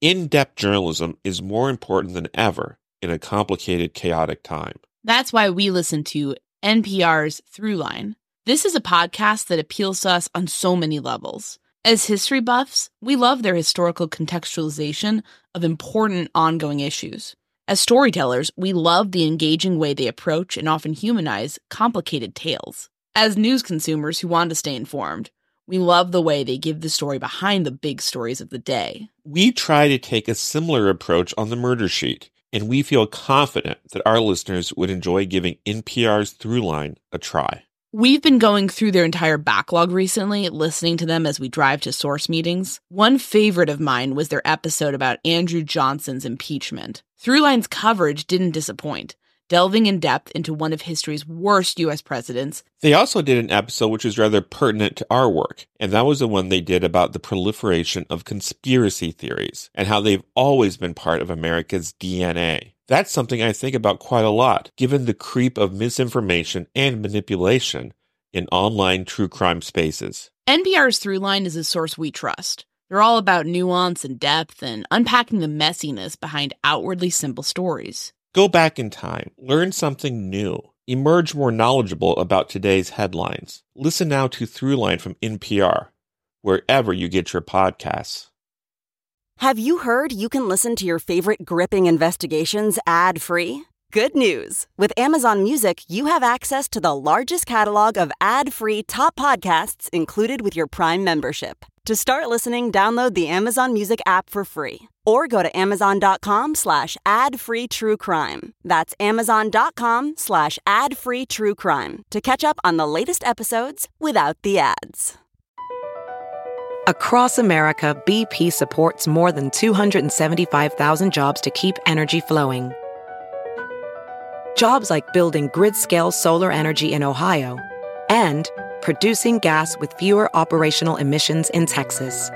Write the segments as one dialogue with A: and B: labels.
A: In depth journalism is more important than ever in a complicated, chaotic time.
B: That's why we listen to NPR's Throughline. This is a podcast that appeals to us on so many levels. As history buffs, we love their historical contextualization of important ongoing issues. As storytellers, we love the engaging way they approach and often humanize complicated tales. As news consumers who want to stay informed, we love the way they give the story behind the big stories of the day.
A: We try to take a similar approach on the murder sheet, and we feel confident that our listeners would enjoy giving NPR's Throughline a try.
B: We've been going through their entire backlog recently, listening to them as we drive to source meetings. One favorite of mine was their episode about Andrew Johnson's impeachment. Throughline's coverage didn't disappoint, delving in depth into one of history's worst U.S. presidents.
A: They also did an episode which is rather pertinent to our work, and that was the one they did about the proliferation of conspiracy theories and how they've always been part of America's DNA. That's something I think about quite a lot, given the creep of misinformation and manipulation in online true crime spaces.
B: NPR's Throughline is a source we trust. They're all about nuance and depth and unpacking the messiness behind outwardly simple stories.
A: Go back in time, learn something new, emerge more knowledgeable about today's headlines. Listen now to Throughline from NPR, wherever you get your podcasts.
C: Have you heard you can listen to your favorite gripping investigations ad free? Good news! With Amazon Music, you have access to the largest catalog of ad free top podcasts included with your Prime membership. To start listening, download the Amazon Music app for free or go to amazon.com slash ad free true crime. That's amazon.com slash ad free true crime to catch up on the latest episodes without the ads.
D: Across America, BP supports more than 275,000 jobs to keep energy flowing. Jobs like building grid scale solar energy in Ohio and producing gas with fewer operational emissions in Texas.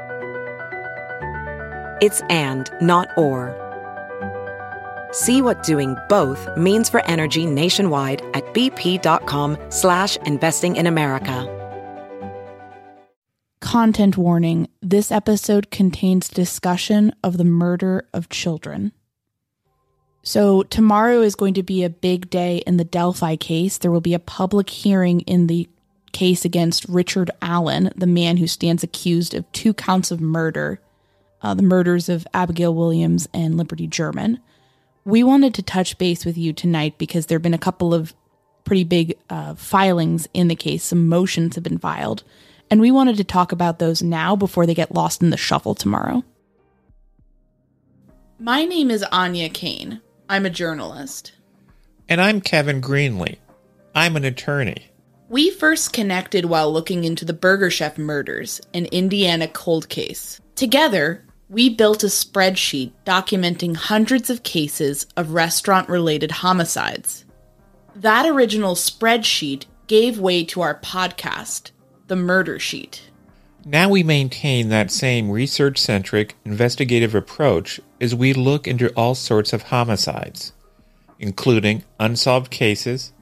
D: It's and, not or. See what doing both means for energy nationwide at bp.com slash investing in America.
E: Content warning. This episode contains discussion of the murder of children. So, tomorrow is going to be a big day in the Delphi case. There will be a public hearing in the case against Richard Allen, the man who stands accused of two counts of murder uh, the murders of Abigail Williams and Liberty German. We wanted to touch base with you tonight because there have been a couple of pretty big uh, filings in the case. Some motions have been filed. And we wanted to talk about those now before they get lost in the shuffle tomorrow. My name is Áine Cain. I'm a journalist.
F: And I'm Kevin Greenlee. I'm an attorney.
B: We first connected while looking into the Burger Chef murders, an Indiana cold case. Together, we built a spreadsheet documenting hundreds of cases of restaurant related homicides. That original spreadsheet gave way to our podcast, The Murder Sheet.
F: Now we maintain that same research centric, investigative approach as we look into all sorts of homicides, including unsolved cases,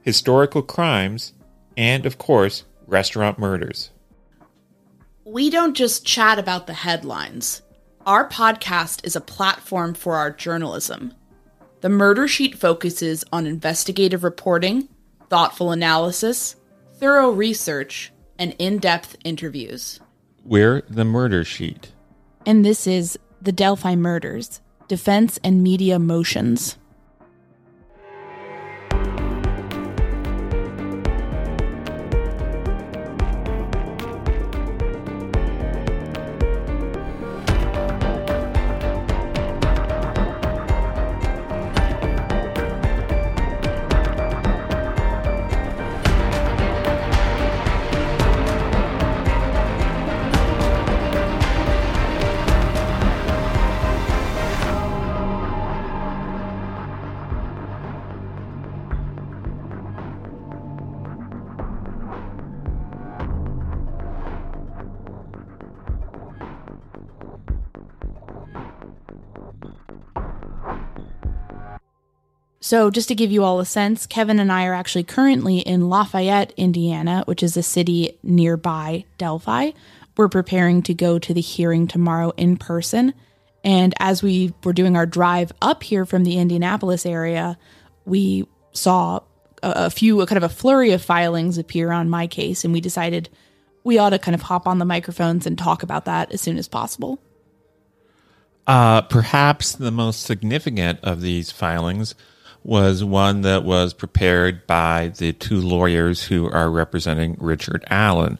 F: historical crimes, and, of course, restaurant murders.
B: We don't just chat about the headlines. Our podcast is a platform for our journalism. The Murder Sheet focuses on investigative reporting, thoughtful analysis, thorough research, and in depth interviews.
F: We're the Murder Sheet.
E: And this is The Delphi Murders Defense and Media Motions. So, just to give you all a sense, Kevin and I are actually currently in Lafayette, Indiana, which is a city nearby Delphi. We're preparing to go to the hearing tomorrow in person.
B: And as we were doing our drive up here from the Indianapolis area, we saw a, a few, a kind of a flurry of filings appear on MyCase, and we decided we ought to kind of hop on the microphones and talk about that as soon as possible.
A: Uh, perhaps the most significant of these filings was one that was prepared by the two lawyers who are representing Richard Allen,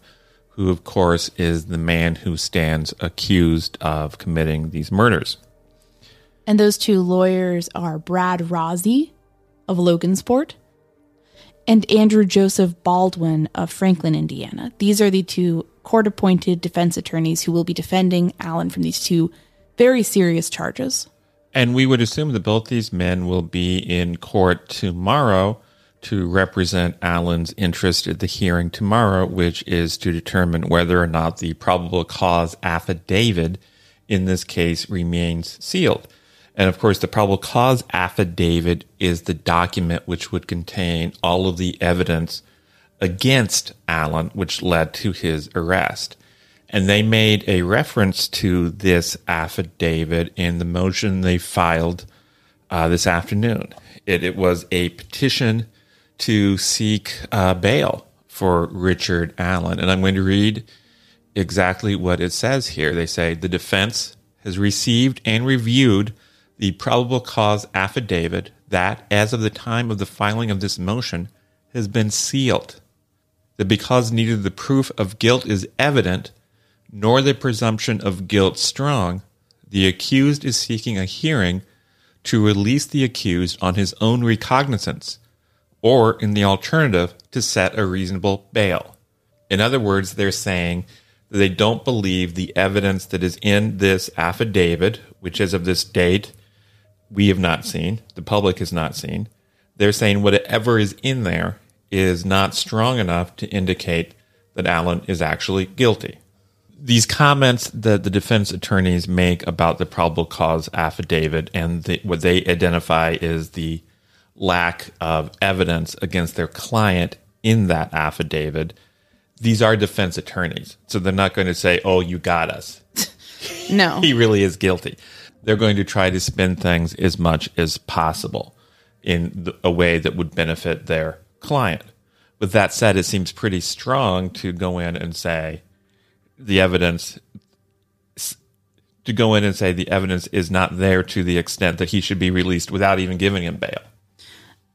A: who, of course, is the man who stands accused of committing these murders.
B: And those two lawyers are Brad Rozzi of Logansport and Andrew Joseph Baldwin of Franklin, Indiana. These are the two court appointed defense attorneys who will be defending Allen from these two very serious charges.
A: And we would assume that both these men will be in court tomorrow to represent Allen's interest at the hearing tomorrow, which is to determine whether or not the probable cause affidavit in this case remains sealed. And of course, the probable cause affidavit is the document which would contain all of the evidence against Allen, which led to his arrest. And they made a reference to this affidavit in the motion they filed uh, this afternoon. It, it, was a petition to seek uh, bail for Richard Allen. And I'm going to read exactly what it says here. They say the defense has received and reviewed the probable cause affidavit that, as of the time of the filing of this motion, has been sealed. That because neither the proof of guilt is evident, nor the presumption of guilt strong, the accused is seeking a hearing to release the accused on his own recognizance, or in the alternative, to set a reasonable bail. In other words, they're saying that they don't believe the evidence that is in this affidavit, which is of this date we have not seen, the public has not seen. They're saying whatever is in there is not strong enough to indicate that Allen is actually guilty these comments that the defense attorneys make about the probable cause affidavit and the, what they identify is the lack of evidence against their client in that affidavit, these are defense attorneys. So they're not going to say, oh, you got us.
B: no.
A: he really is guilty. They're going to try to spin things as much as possible in a way that would benefit their client. With that said, it seems pretty strong to go in and say, the evidence to go in and say the evidence is not there to the extent that he should be released without even giving him bail.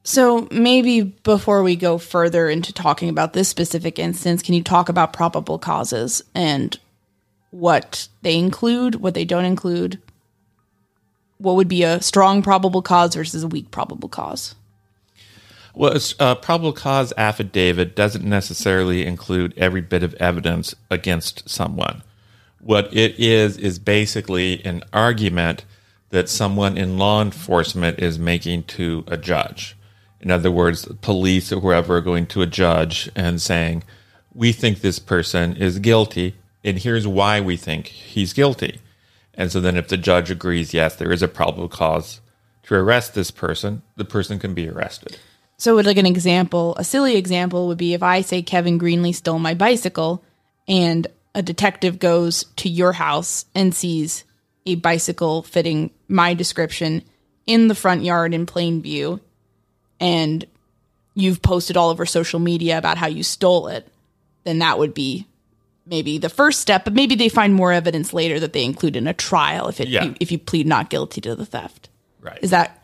B: So maybe before we go further into talking about this specific instance, can you talk about probable causes and what they include, what they don't include? What would be a strong probable cause versus a weak probable cause?
A: Well, a uh, probable cause affidavit doesn't necessarily include every bit of evidence against someone. What it is, is basically an argument that someone in law enforcement is making to a judge. In other words, police or whoever are going to a judge and saying, We think this person is guilty, and here's why we think he's guilty. And so then, if the judge agrees, yes, there is a probable cause to arrest this person, the person can be arrested.
B: So, like an example, a silly example would be if I say Kevin Greenlee stole my bicycle, and a detective goes to your house and sees a bicycle fitting my description in the front yard in plain view, and you've posted all over social media about how you stole it, then that would be maybe the first step. But maybe they find more evidence later that they include in a trial if it yeah. if you plead not guilty to the theft.
A: Right?
B: Is that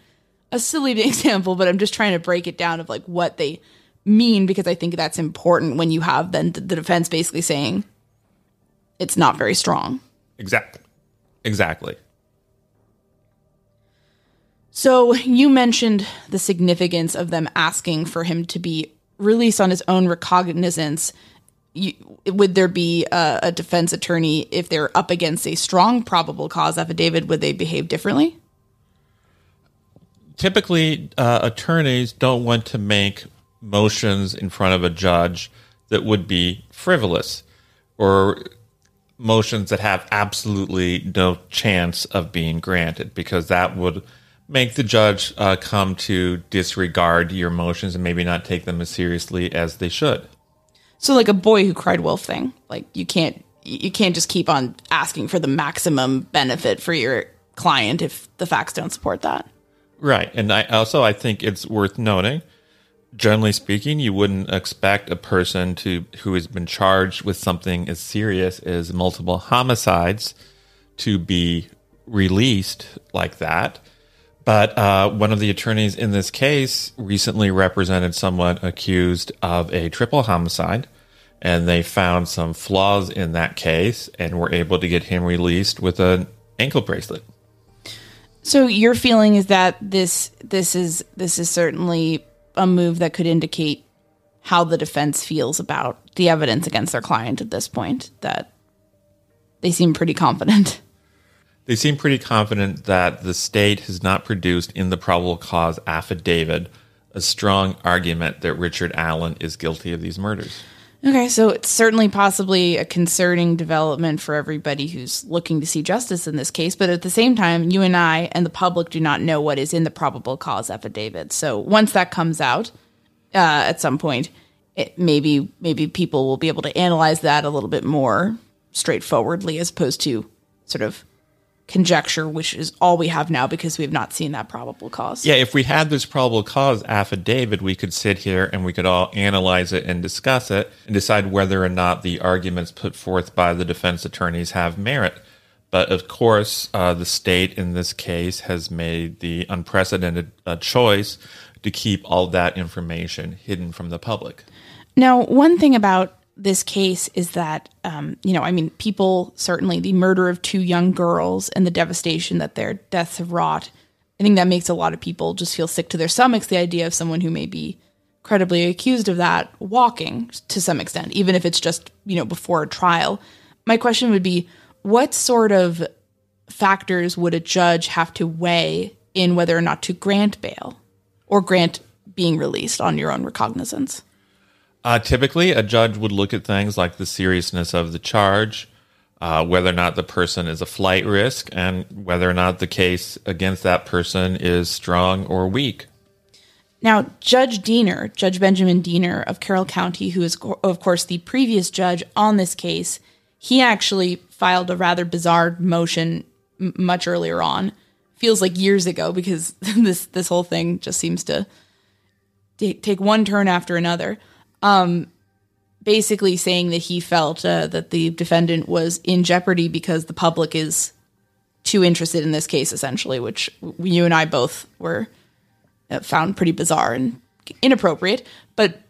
B: a silly example, but I'm just trying to break it down of like what they mean because I think that's important when you have then the defense basically saying it's not very strong.
A: Exactly. Exactly.
B: So you mentioned the significance of them asking for him to be released on his own recognizance. You, would there be a, a defense attorney if they're up against a strong probable cause affidavit? Would they behave differently?
A: Typically uh, attorneys don't want to make motions in front of a judge that would be frivolous or motions that have absolutely no chance of being granted because that would make the judge uh, come to disregard your motions and maybe not take them as seriously as they should.
B: So like a boy who cried wolf thing. Like you can't you can't just keep on asking for the maximum benefit for your client if the facts don't support that.
A: Right. And I also I think it's worth noting generally speaking, you wouldn't expect a person to who has been charged with something as serious as multiple homicides to be released like that. But uh, one of the attorneys in this case recently represented someone accused of a triple homicide, and they found some flaws in that case and were able to get him released with an ankle bracelet.
B: So your feeling is that this this is this is certainly a move that could indicate how the defense feels about the evidence against their client at this point. That they seem pretty confident.
A: They seem pretty confident that the state has not produced in the probable cause affidavit a strong argument that Richard Allen is guilty of these murders.
B: Okay, so it's certainly possibly a concerning development for everybody who's looking to see justice in this case. But at the same time, you and I and the public do not know what is in the probable cause affidavit. So once that comes out uh, at some point, it, maybe maybe people will be able to analyze that a little bit more straightforwardly, as opposed to sort of conjecture, which is all we have now because we have not seen that probable cause.
A: Yeah, if we had this probable cause affidavit, we could sit here and we could all analyze it and discuss it and decide whether or not the arguments put forth by the defense attorneys have merit. But of course, uh, the state in this case has made the unprecedented uh, choice to keep all that information hidden from the public.
B: Now, one thing about this case is that, um, you know, I mean, people certainly the murder of two young girls and the devastation that their deaths have wrought. I think that makes a lot of people just feel sick to their stomachs. The idea of someone who may be credibly accused of that walking to some extent, even if it's just, you know, before a trial. My question would be what sort of factors would a judge have to weigh in whether or not to grant bail or grant being released on your own recognizance?
A: Uh, typically, a judge would look at things like the seriousness of the charge, uh, whether or not the person is a flight risk, and whether or not the case against that person is strong or weak.
B: Now, Judge Diener, Judge Benjamin Diener of Carroll County, who is, of course, the previous judge on this case, he actually filed a rather bizarre motion m- much earlier on. Feels like years ago because this this whole thing just seems to t- take one turn after another um, basically saying that he felt uh, that the defendant was in jeopardy because the public is too interested in this case, essentially, which you and I both were uh, found pretty bizarre and inappropriate. But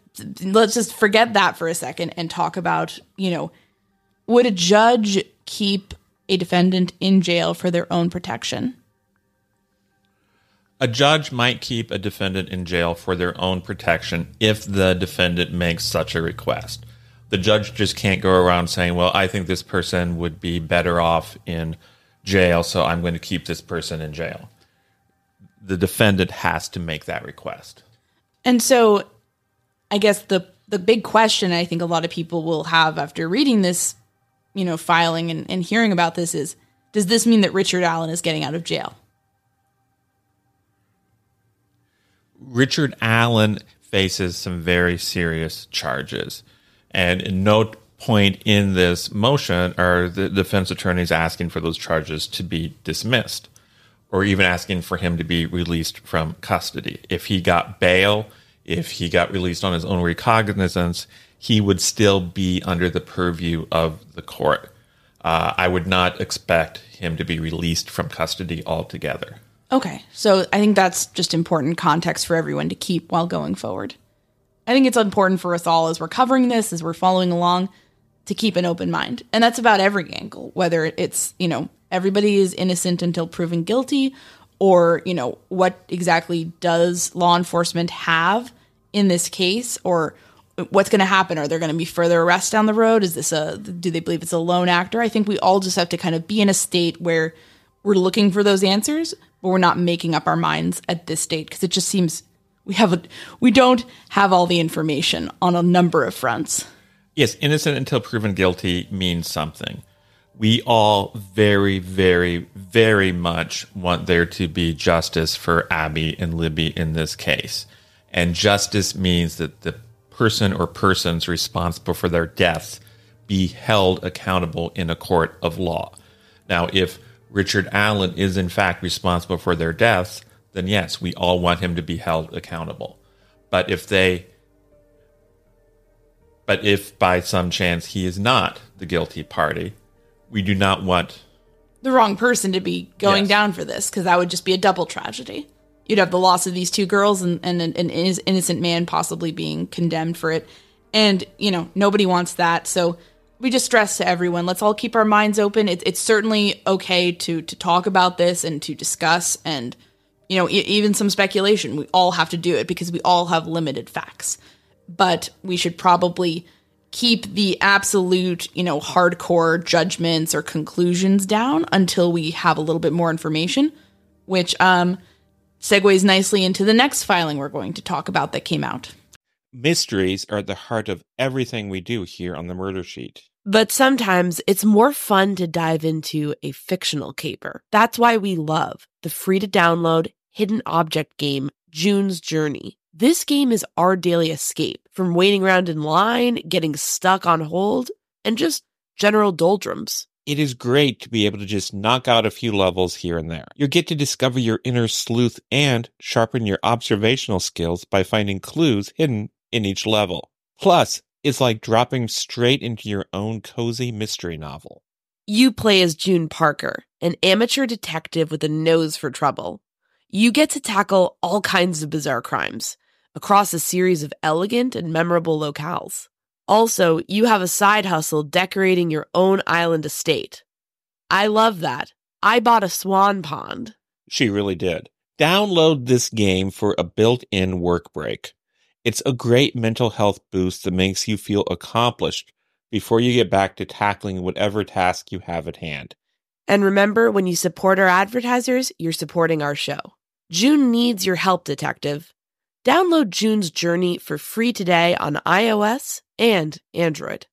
B: let's just forget that for a second and talk about, you know, would a judge keep a defendant in jail for their own protection?
A: A judge might keep a defendant in jail for their own protection if the defendant makes such a request. The judge just can't go around saying, well, I think this person would be better off in jail, so I'm going to keep this person in jail. The defendant has to make that request.
B: And so I guess the the big question I think a lot of people will have after reading this, you know, filing and, and hearing about this is does this mean that Richard Allen is getting out of jail?
A: Richard Allen faces some very serious charges. And in no point in this motion are the defense attorneys asking for those charges to be dismissed or even asking for him to be released from custody. If he got bail, if he got released on his own recognizance, he would still be under the purview of the court. Uh, I would not expect him to be released from custody altogether.
B: Okay. So I think that's just important context for everyone to keep while going forward. I think it's important for us all as we're covering this, as we're following along, to keep an open mind. And that's about every angle, whether it's, you know, everybody is innocent until proven guilty, or, you know, what exactly does law enforcement have in this case, or what's going to happen? Are there going to be further arrests down the road? Is this a, do they believe it's a lone actor? I think we all just have to kind of be in a state where we're looking for those answers, but we're not making up our minds at this date because it just seems we have a, we don't have all the information on a number of fronts.
A: Yes, innocent until proven guilty means something. We all very, very, very much want there to be justice for Abby and Libby in this case. And justice means that the person or persons responsible for their deaths be held accountable in a court of law. Now, if Richard Allen is in fact responsible for their deaths, then yes, we all want him to be held accountable. But if they but if by some chance he is not the guilty party, we do not want
B: the wrong person to be going
A: Yes.
B: down for this because that would just be a double tragedy. You'd have the loss of these two girls and, and an, an innocent man possibly being condemned for it. And, you know, nobody wants that. So we just stress to everyone let's all keep our minds open. It, it's certainly okay to, to talk about this and to discuss and, you know, e- even some speculation. We all have to do it because we all have limited facts. But we should probably keep the absolute, you know, hardcore judgments or conclusions down until we have a little bit more information, which um segues nicely into the next filing we're going to talk about that came out.
G: Mysteries are at the heart of everything we do here on the murder sheet.
H: But sometimes it's more fun to dive into a fictional caper. That's why we love the free to download hidden object game, June's Journey. This game is our daily escape from waiting around in line, getting stuck on hold, and just general doldrums.
G: It is great to be able to just knock out a few levels here and there. You get to discover your inner sleuth and sharpen your observational skills by finding clues hidden in each level. Plus, it's like dropping straight into your own cozy mystery novel.
H: You play as June Parker, an amateur detective with a nose for trouble. You get to tackle all kinds of bizarre crimes across a series of elegant and memorable locales. Also, you have a side hustle decorating your own island estate. I love that. I bought a swan pond.
G: She really did. Download this game for a built in work break. It's a great mental health boost that makes you feel accomplished before you get back to tackling whatever task you have at hand.
H: And remember, when you support our advertisers, you're supporting our show. June needs your help, detective. Download June's Journey for free today on iOS and Android.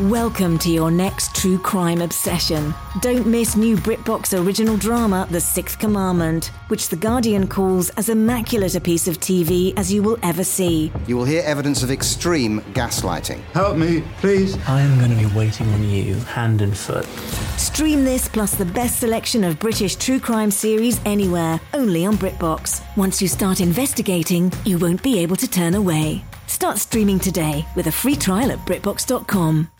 I: Welcome to your next true crime obsession. Don't miss new BritBox original drama, The Sixth Commandment, which The Guardian calls as immaculate a piece of TV as you will ever see.
J: You will hear evidence of extreme gaslighting.
K: Help me, please.
L: I am going to be waiting on you, hand and foot.
I: Stream this plus the best selection of British true crime series anywhere, only on BritBox. Once you start investigating, you won't be able to turn away. Start streaming today with a free trial at BritBox.com.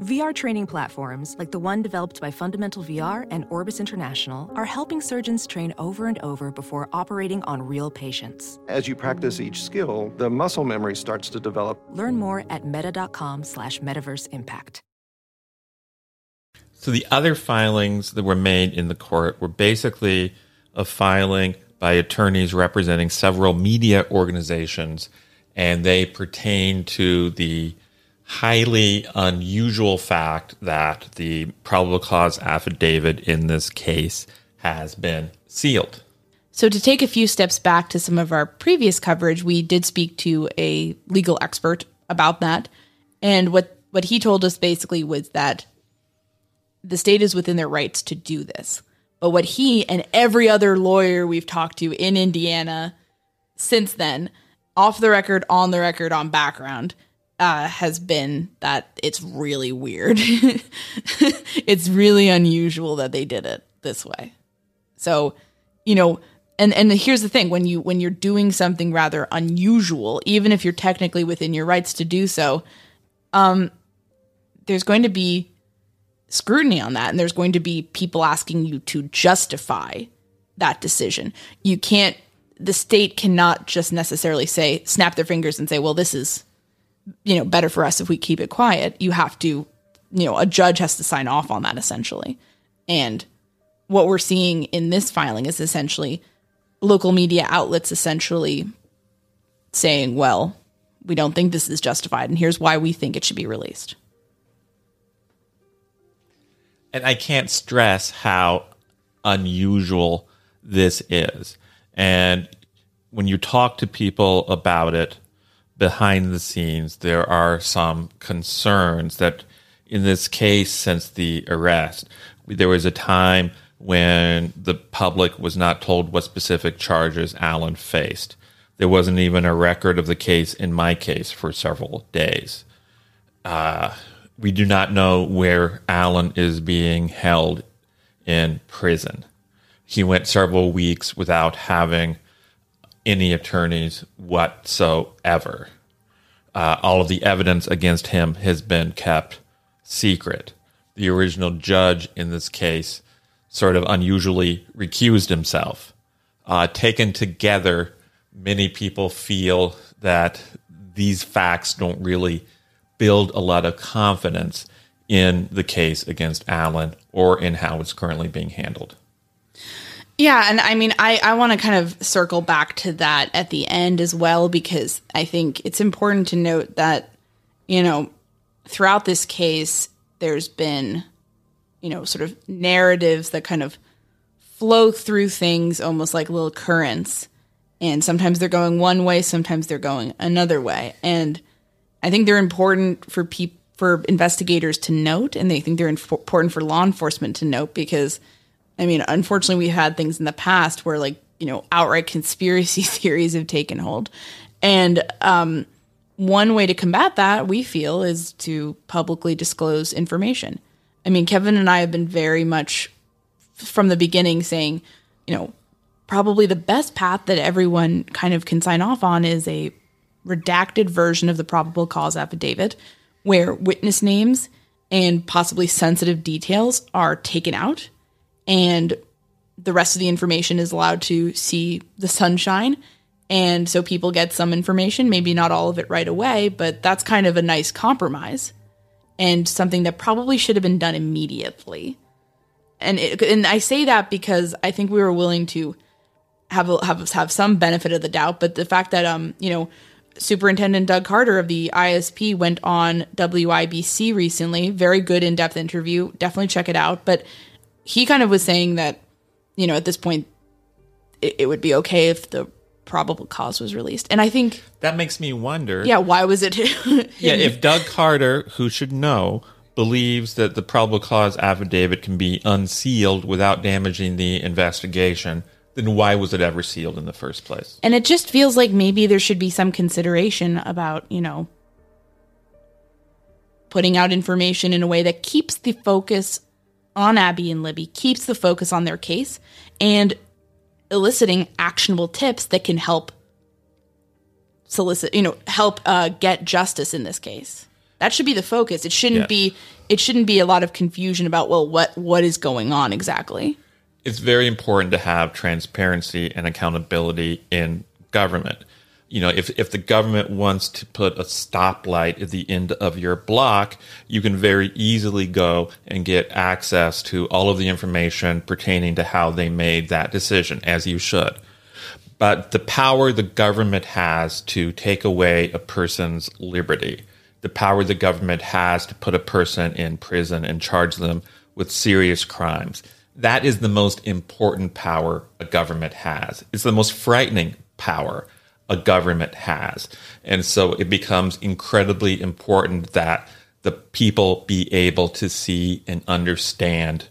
M: VR training platforms, like the one developed by Fundamental VR and Orbis International, are helping surgeons train over and over before operating on real patients.
N: As you practice each skill, the muscle memory starts to develop.
M: Learn more at meta.com slash metaverse impact.
A: So the other filings that were made in the court were basically a filing by attorneys representing several media organizations, and they pertain to the highly unusual fact that the probable cause affidavit in this case has been sealed.
B: So, to take a few steps back to some of our previous coverage, we did speak to a legal expert about that. And what, what he told us basically was that the state is within their rights to do this. But what he and every other lawyer we've talked to in Indiana since then, off the record, on the record, on background, uh, has been that it's really weird. it's really unusual that they did it this way. So, you know, and and here's the thing: when you when you're doing something rather unusual, even if you're technically within your rights to do so, um, there's going to be scrutiny on that, and there's going to be people asking you to justify that decision. You can't. The state cannot just necessarily say, snap their fingers and say, "Well, this is." You know better for us if we keep it quiet. You have to you know a judge has to sign off on that essentially. And what we're seeing in this filing is essentially local media outlets essentially saying well we don't think this is justified and here's why we think it should be released.
A: And I can't stress how unusual this is. And when you talk to people about it behind the scenes, there are some concerns that in this case, since the arrest, there was a time when the public was not told what specific charges Allen faced. There wasn't even a record of the case in MyCase for several days. Uh, we do not know where Allen is being held in prison. He went several weeks without having any attorneys whatsoever. Uh, all of the evidence against him has been kept secret. The original judge in this case sort of unusually recused himself. Uh, taken together, many people feel that these facts don't really build a lot of confidence in the case against Allen or in how it's currently being handled.
B: Yeah, and I mean, I, I want to kind of circle back to that at the end as well, because I think it's important to note that, you know, throughout this case, there's been, you know, sort of narratives that kind of flow through things almost like little currents. And sometimes they're going one way, sometimes they're going another way. And I think they're important for people for investigators to note, and they think they're important for law enforcement to note because I mean, unfortunately, we've had things in the past where, like, you know, outright conspiracy theories have taken hold. And um, one way to combat that, we feel, is to publicly disclose information. I mean, Kevin and I have been very much from the beginning saying, you know, probably the best path that everyone kind of can sign off on is a redacted version of the probable cause affidavit where witness names and possibly sensitive details are taken out and the rest of the information is allowed to see the sunshine. And so people get some information, maybe not all of it right away, but that's kind of a nice compromise and something that probably should have been done immediately. And it, and I say that because I think we were willing to have have have some benefit of the doubt, but the fact that um you know Superintendent Doug Carter of the ISP went on WIBC recently, very good in depth interview, definitely check it out. But he kind of was saying that, you know, at this point, it, it would be okay if the probable cause was released. And I think
A: that makes me wonder.
B: Yeah, why was it?
A: yeah, if Doug Carter, who should know, believes that the probable cause affidavit can be unsealed without damaging the investigation, then why was it ever sealed in the first place?
B: And it just feels like maybe there should be some consideration about, you know, putting out information in a way that keeps the focus on Abby and Libby keeps the focus on their case and eliciting actionable tips that can help solicit, you know, help uh, get justice in this case. That should be the focus. It shouldn't yes. be. It shouldn't be a lot of confusion about well, what what is going on exactly.
A: It's very important to have transparency and accountability in government you know, if, if the government wants to put a stoplight at the end of your block, you can very easily go and get access to all of the information pertaining to how they made that decision, as you should. But the power the government has to take away a person's liberty, the power the government has to put a person in prison and charge them with serious crimes, that is the most important power a government has. It's the most frightening power a government has. And so it becomes incredibly important that the people be able to see and understand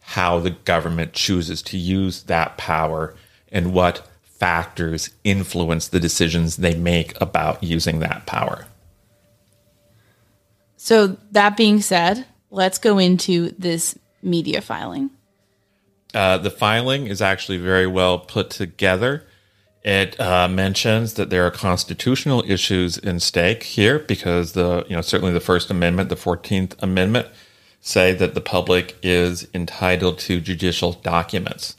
A: how the government chooses to use that power and what factors influence the decisions they make about using that power.
B: So, that being said, let's go into this media filing.
A: Uh, the filing is actually very well put together. It uh, mentions that there are constitutional issues in stake here because the you know certainly the First Amendment, the Fourteenth Amendment, say that the public is entitled to judicial documents.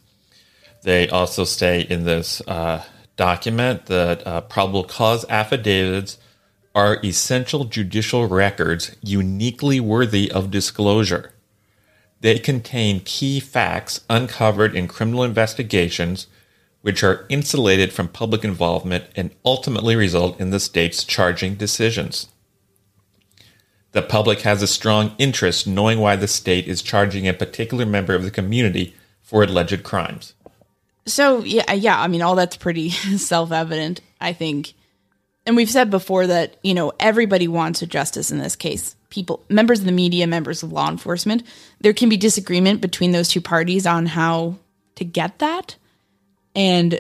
A: They also say in this uh, document that uh, probable cause affidavits are essential judicial records uniquely worthy of disclosure. They contain key facts uncovered in criminal investigations which are insulated from public involvement and ultimately result in the state's charging decisions. The public has a strong interest knowing why the state is charging a particular member of the community for alleged crimes.
B: So, yeah, uh, yeah, I mean all that's pretty self-evident, I think. And we've said before that, you know, everybody wants justice in this case. People, members of the media, members of law enforcement, there can be disagreement between those two parties on how to get that and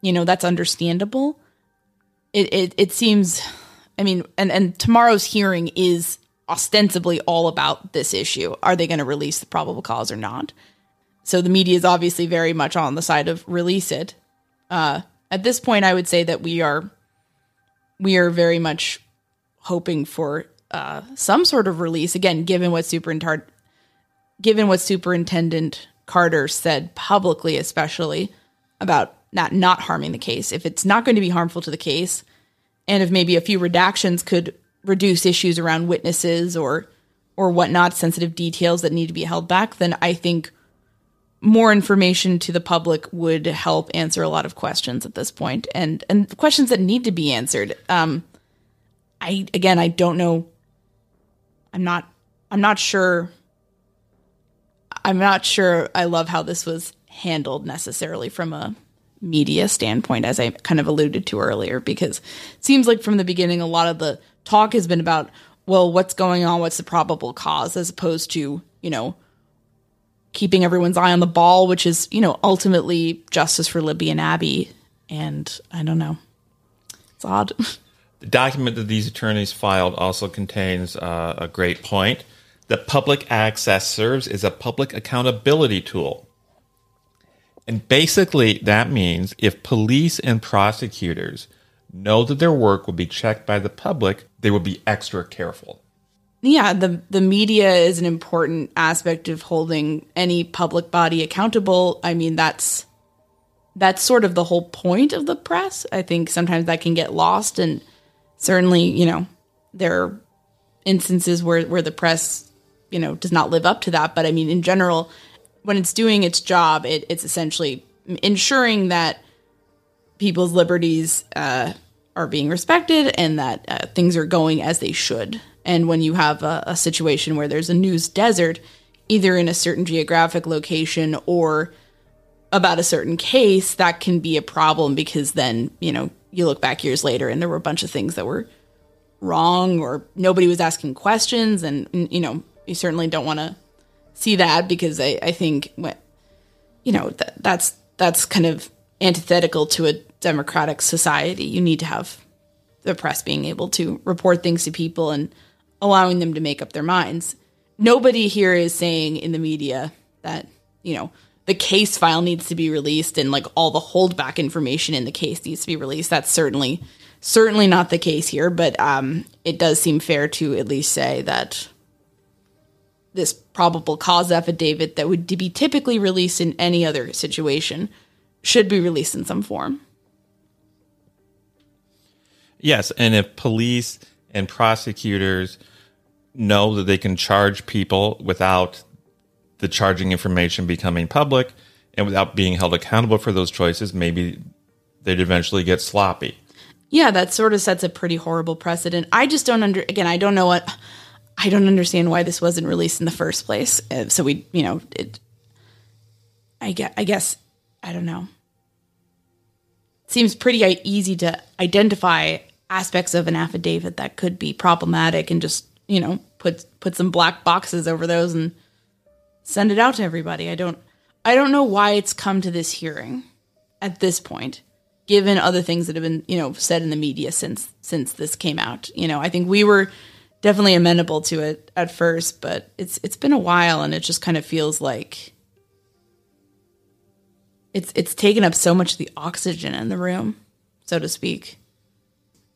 B: you know that's understandable it, it it seems i mean and and tomorrow's hearing is ostensibly all about this issue. Are they going to release the probable cause or not? So the media is obviously very much on the side of release it. Uh, at this point, I would say that we are we are very much hoping for uh, some sort of release. Again, given what superintendent given what Superintendent Carter said publicly, especially about not not harming the case. If it's not going to be harmful to the case, and if maybe a few redactions could reduce issues around witnesses or or whatnot, sensitive details that need to be held back, then I think more information to the public would help answer a lot of questions at this point and and questions that need to be answered. Um, I again, I don't know. I'm not. I'm not sure. I'm not sure. I love how this was handled necessarily from a media standpoint, as I kind of alluded to earlier, because it seems like from the beginning, a lot of the talk has been about, well, what's going on? What's the probable cause? As opposed to, you know, keeping everyone's eye on the ball, which is, you know, ultimately justice for Libby and Abby. And I don't know. It's odd.
A: The document that these attorneys filed also contains uh, a great point that public access serves as a public accountability tool. And basically, that means if police and prosecutors know that their work will be checked by the public, they will be extra careful.
B: Yeah, the the media is an important aspect of holding any public body accountable. I mean, that's that's sort of the whole point of the press. I think sometimes that can get lost and certainly, you know, there are instances where where the press, you know, does not live up to that, but I mean in general, when it's doing its job, it, it's essentially ensuring that people's liberties uh, are being respected and that uh, things are going as they should. And when you have a, a, situation where there's a news desert, either in a certain geographic location or about a certain case, that can be a problem because then, you know, you look back years later and there were a bunch of things that were wrong or nobody was asking questions. And, you know, you certainly don't want to see that because I, I think, you know, th- that's, that's kind of antithetical to a democratic society. You need to have the press being able to report things to people and allowing them to make up their minds. Nobody here is saying in the media that, you know, the case file needs to be released and like all the holdback information in the case needs to be released. That's certainly certainly not the case here, but um, it does seem fair to at least say that this probable cause affidavit that would be typically released in any other situation should be released in some form.
A: Yes, and if police and prosecutors know that they can charge people without the charging information becoming public and without being held accountable for those choices, maybe they'd eventually get sloppy.
B: Yeah, that sort of sets a pretty horrible precedent. I just don't under again, I don't know what I don't understand why this wasn't released in the first place. Uh, so we, you know, it I get I guess I don't know. Seems pretty easy to identify aspects of an affidavit that could be problematic and just, you know, put put some black boxes over those and send it out to everybody. I don't I don't know why it's come to this hearing at this point, given other things that have been, you know, said in the media since since this came out. You know, I think we were definitely amenable to it at first, but it's it's been a while and it just kind of feels like it's it's taken up so much of the oxygen in the room, so to speak.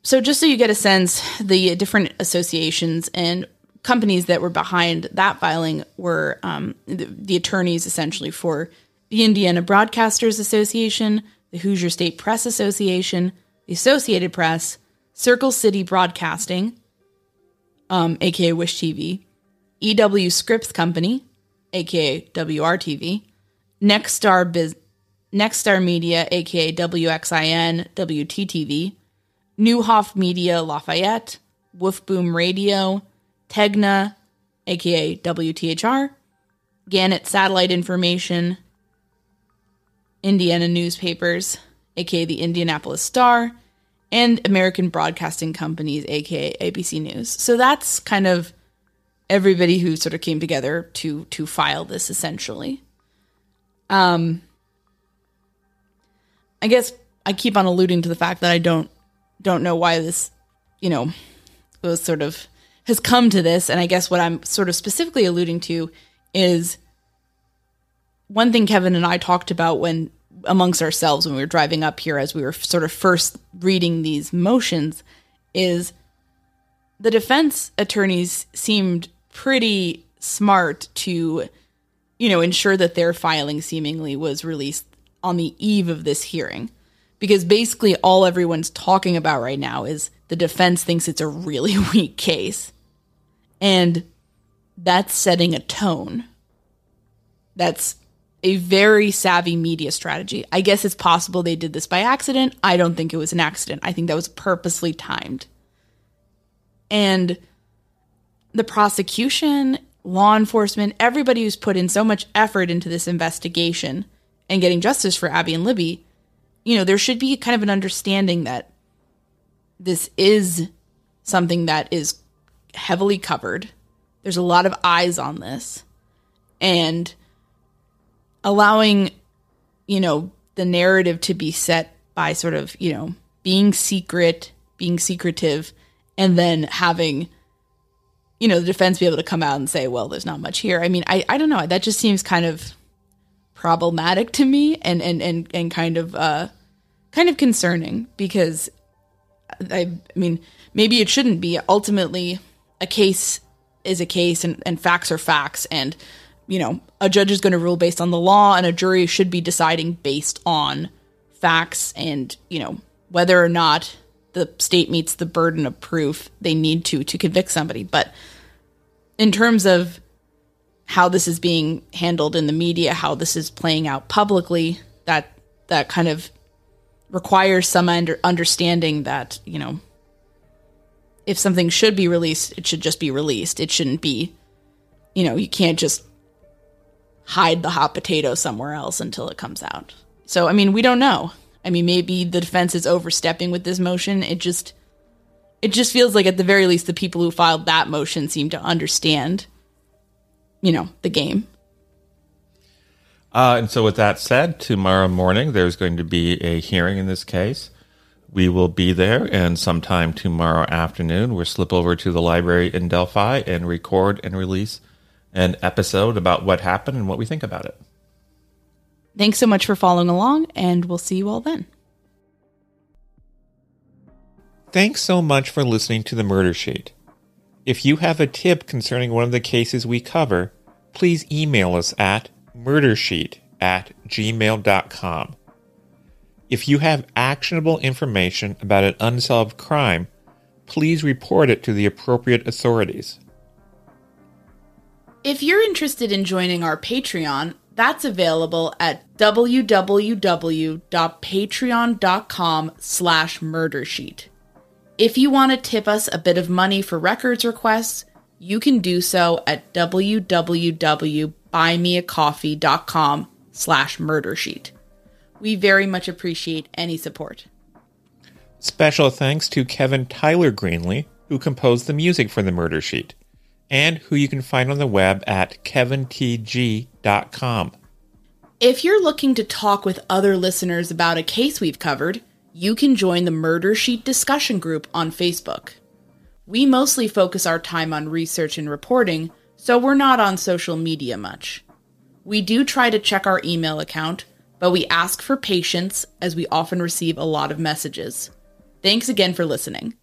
B: So just so you get a sense, the different associations and companies that were behind that filing were um, the, the, attorneys essentially for the Indiana Broadcasters Association, the Hoosier State Press Association, the Associated Press, Circle City Broadcasting, um, aka Wish TV, EW Scripps Company, aka WRTV, Nexstar Biz, Nexstar Media, aka WXIN, WTTV, Neuhoff Media Lafayette, Woof Boom Radio, Tegna, aka WTHR, Gannett Satellite Information, Indiana Newspapers, aka the Indianapolis Star, and American Broadcasting Companies, aka ABC News. So that's kind of everybody who sort of came together to to file this essentially. Um I guess I keep on alluding to the fact that I don't don't know why this, you know, was sort of has come to this, and I guess what I'm sort of specifically alluding to is one thing Kevin and I talked about when amongst ourselves when we were driving up here as we were sort of first reading these motions is the defense attorneys seemed pretty smart to you know ensure that their filing seemingly was released on the eve of this hearing. Because basically all everyone's talking about right now is the defense thinks it's a really weak case. And that's setting a tone. That's a very savvy media strategy. I guess it's possible they did this by accident. I don't think it was an accident. I think that was purposely timed. And the prosecution, law enforcement, everybody who's put in so much effort into this investigation and getting justice for Abby and Libby, you know, there should be kind of an understanding that this is something that is heavily covered. There's a lot of eyes on this. And allowing, you know, the narrative to be set by sort of, you know, being secret, being secretive, and then having, you know, the defense be able to come out and say, well, there's not much here. I mean, I, I don't know. That just seems kind of problematic to me and, and, and, and kind of, uh, kind of concerning because I, I mean, maybe it shouldn't be. Ultimately, a case is a case and, and facts are facts. And, you know, a judge is going to rule based on the law and a jury should be deciding based on facts and, you know, whether or not the state meets the burden of proof they need to to convict somebody. But in terms of how this is being handled in the media, how this is playing out publicly, that that kind of requires some under, understanding that, you know, if something should be released, it should just be released. It shouldn't be, you know, you can't just hide the hot potato somewhere else until it comes out. So, I mean, we don't know. I mean, maybe the defense is overstepping with this motion. It just it just feels like at the very least the people who filed that motion seem to understand you know, the game.
A: Uh, and so, with that said, tomorrow morning there's going to be a hearing in this case. We will be there, and sometime tomorrow afternoon, we'll slip over to the library in Delphi and record and release an episode about what happened and what we think about it.
B: Thanks so much for following along, and we'll see you all then.
A: Thanks so much for listening to the Murder Sheet. If you have a tip concerning one of the cases we cover, please email us at murdersheet at gmail.com. If you have actionable information about an unsolved crime, please report it to the appropriate authorities.
B: If you're interested in joining our Patreon, that's available at www.patreon.com slash murdersheet. If you want to tip us a bit of money for records requests, you can do so at www.buymeacoffee.com slash murdersheet. We very much appreciate any support.
A: Special thanks to Kevin Tyler Greenlee, who composed the music for the Murder Sheet and who you can find on the web at kevintg.com.
B: If you're looking to talk with other listeners about a case we've covered, you can join the Murder Sheet discussion group on Facebook. We mostly focus our time on research and reporting, so we're not on social media much. We do try to check our email account, but we ask for patience as we often receive a lot of messages. Thanks again for listening.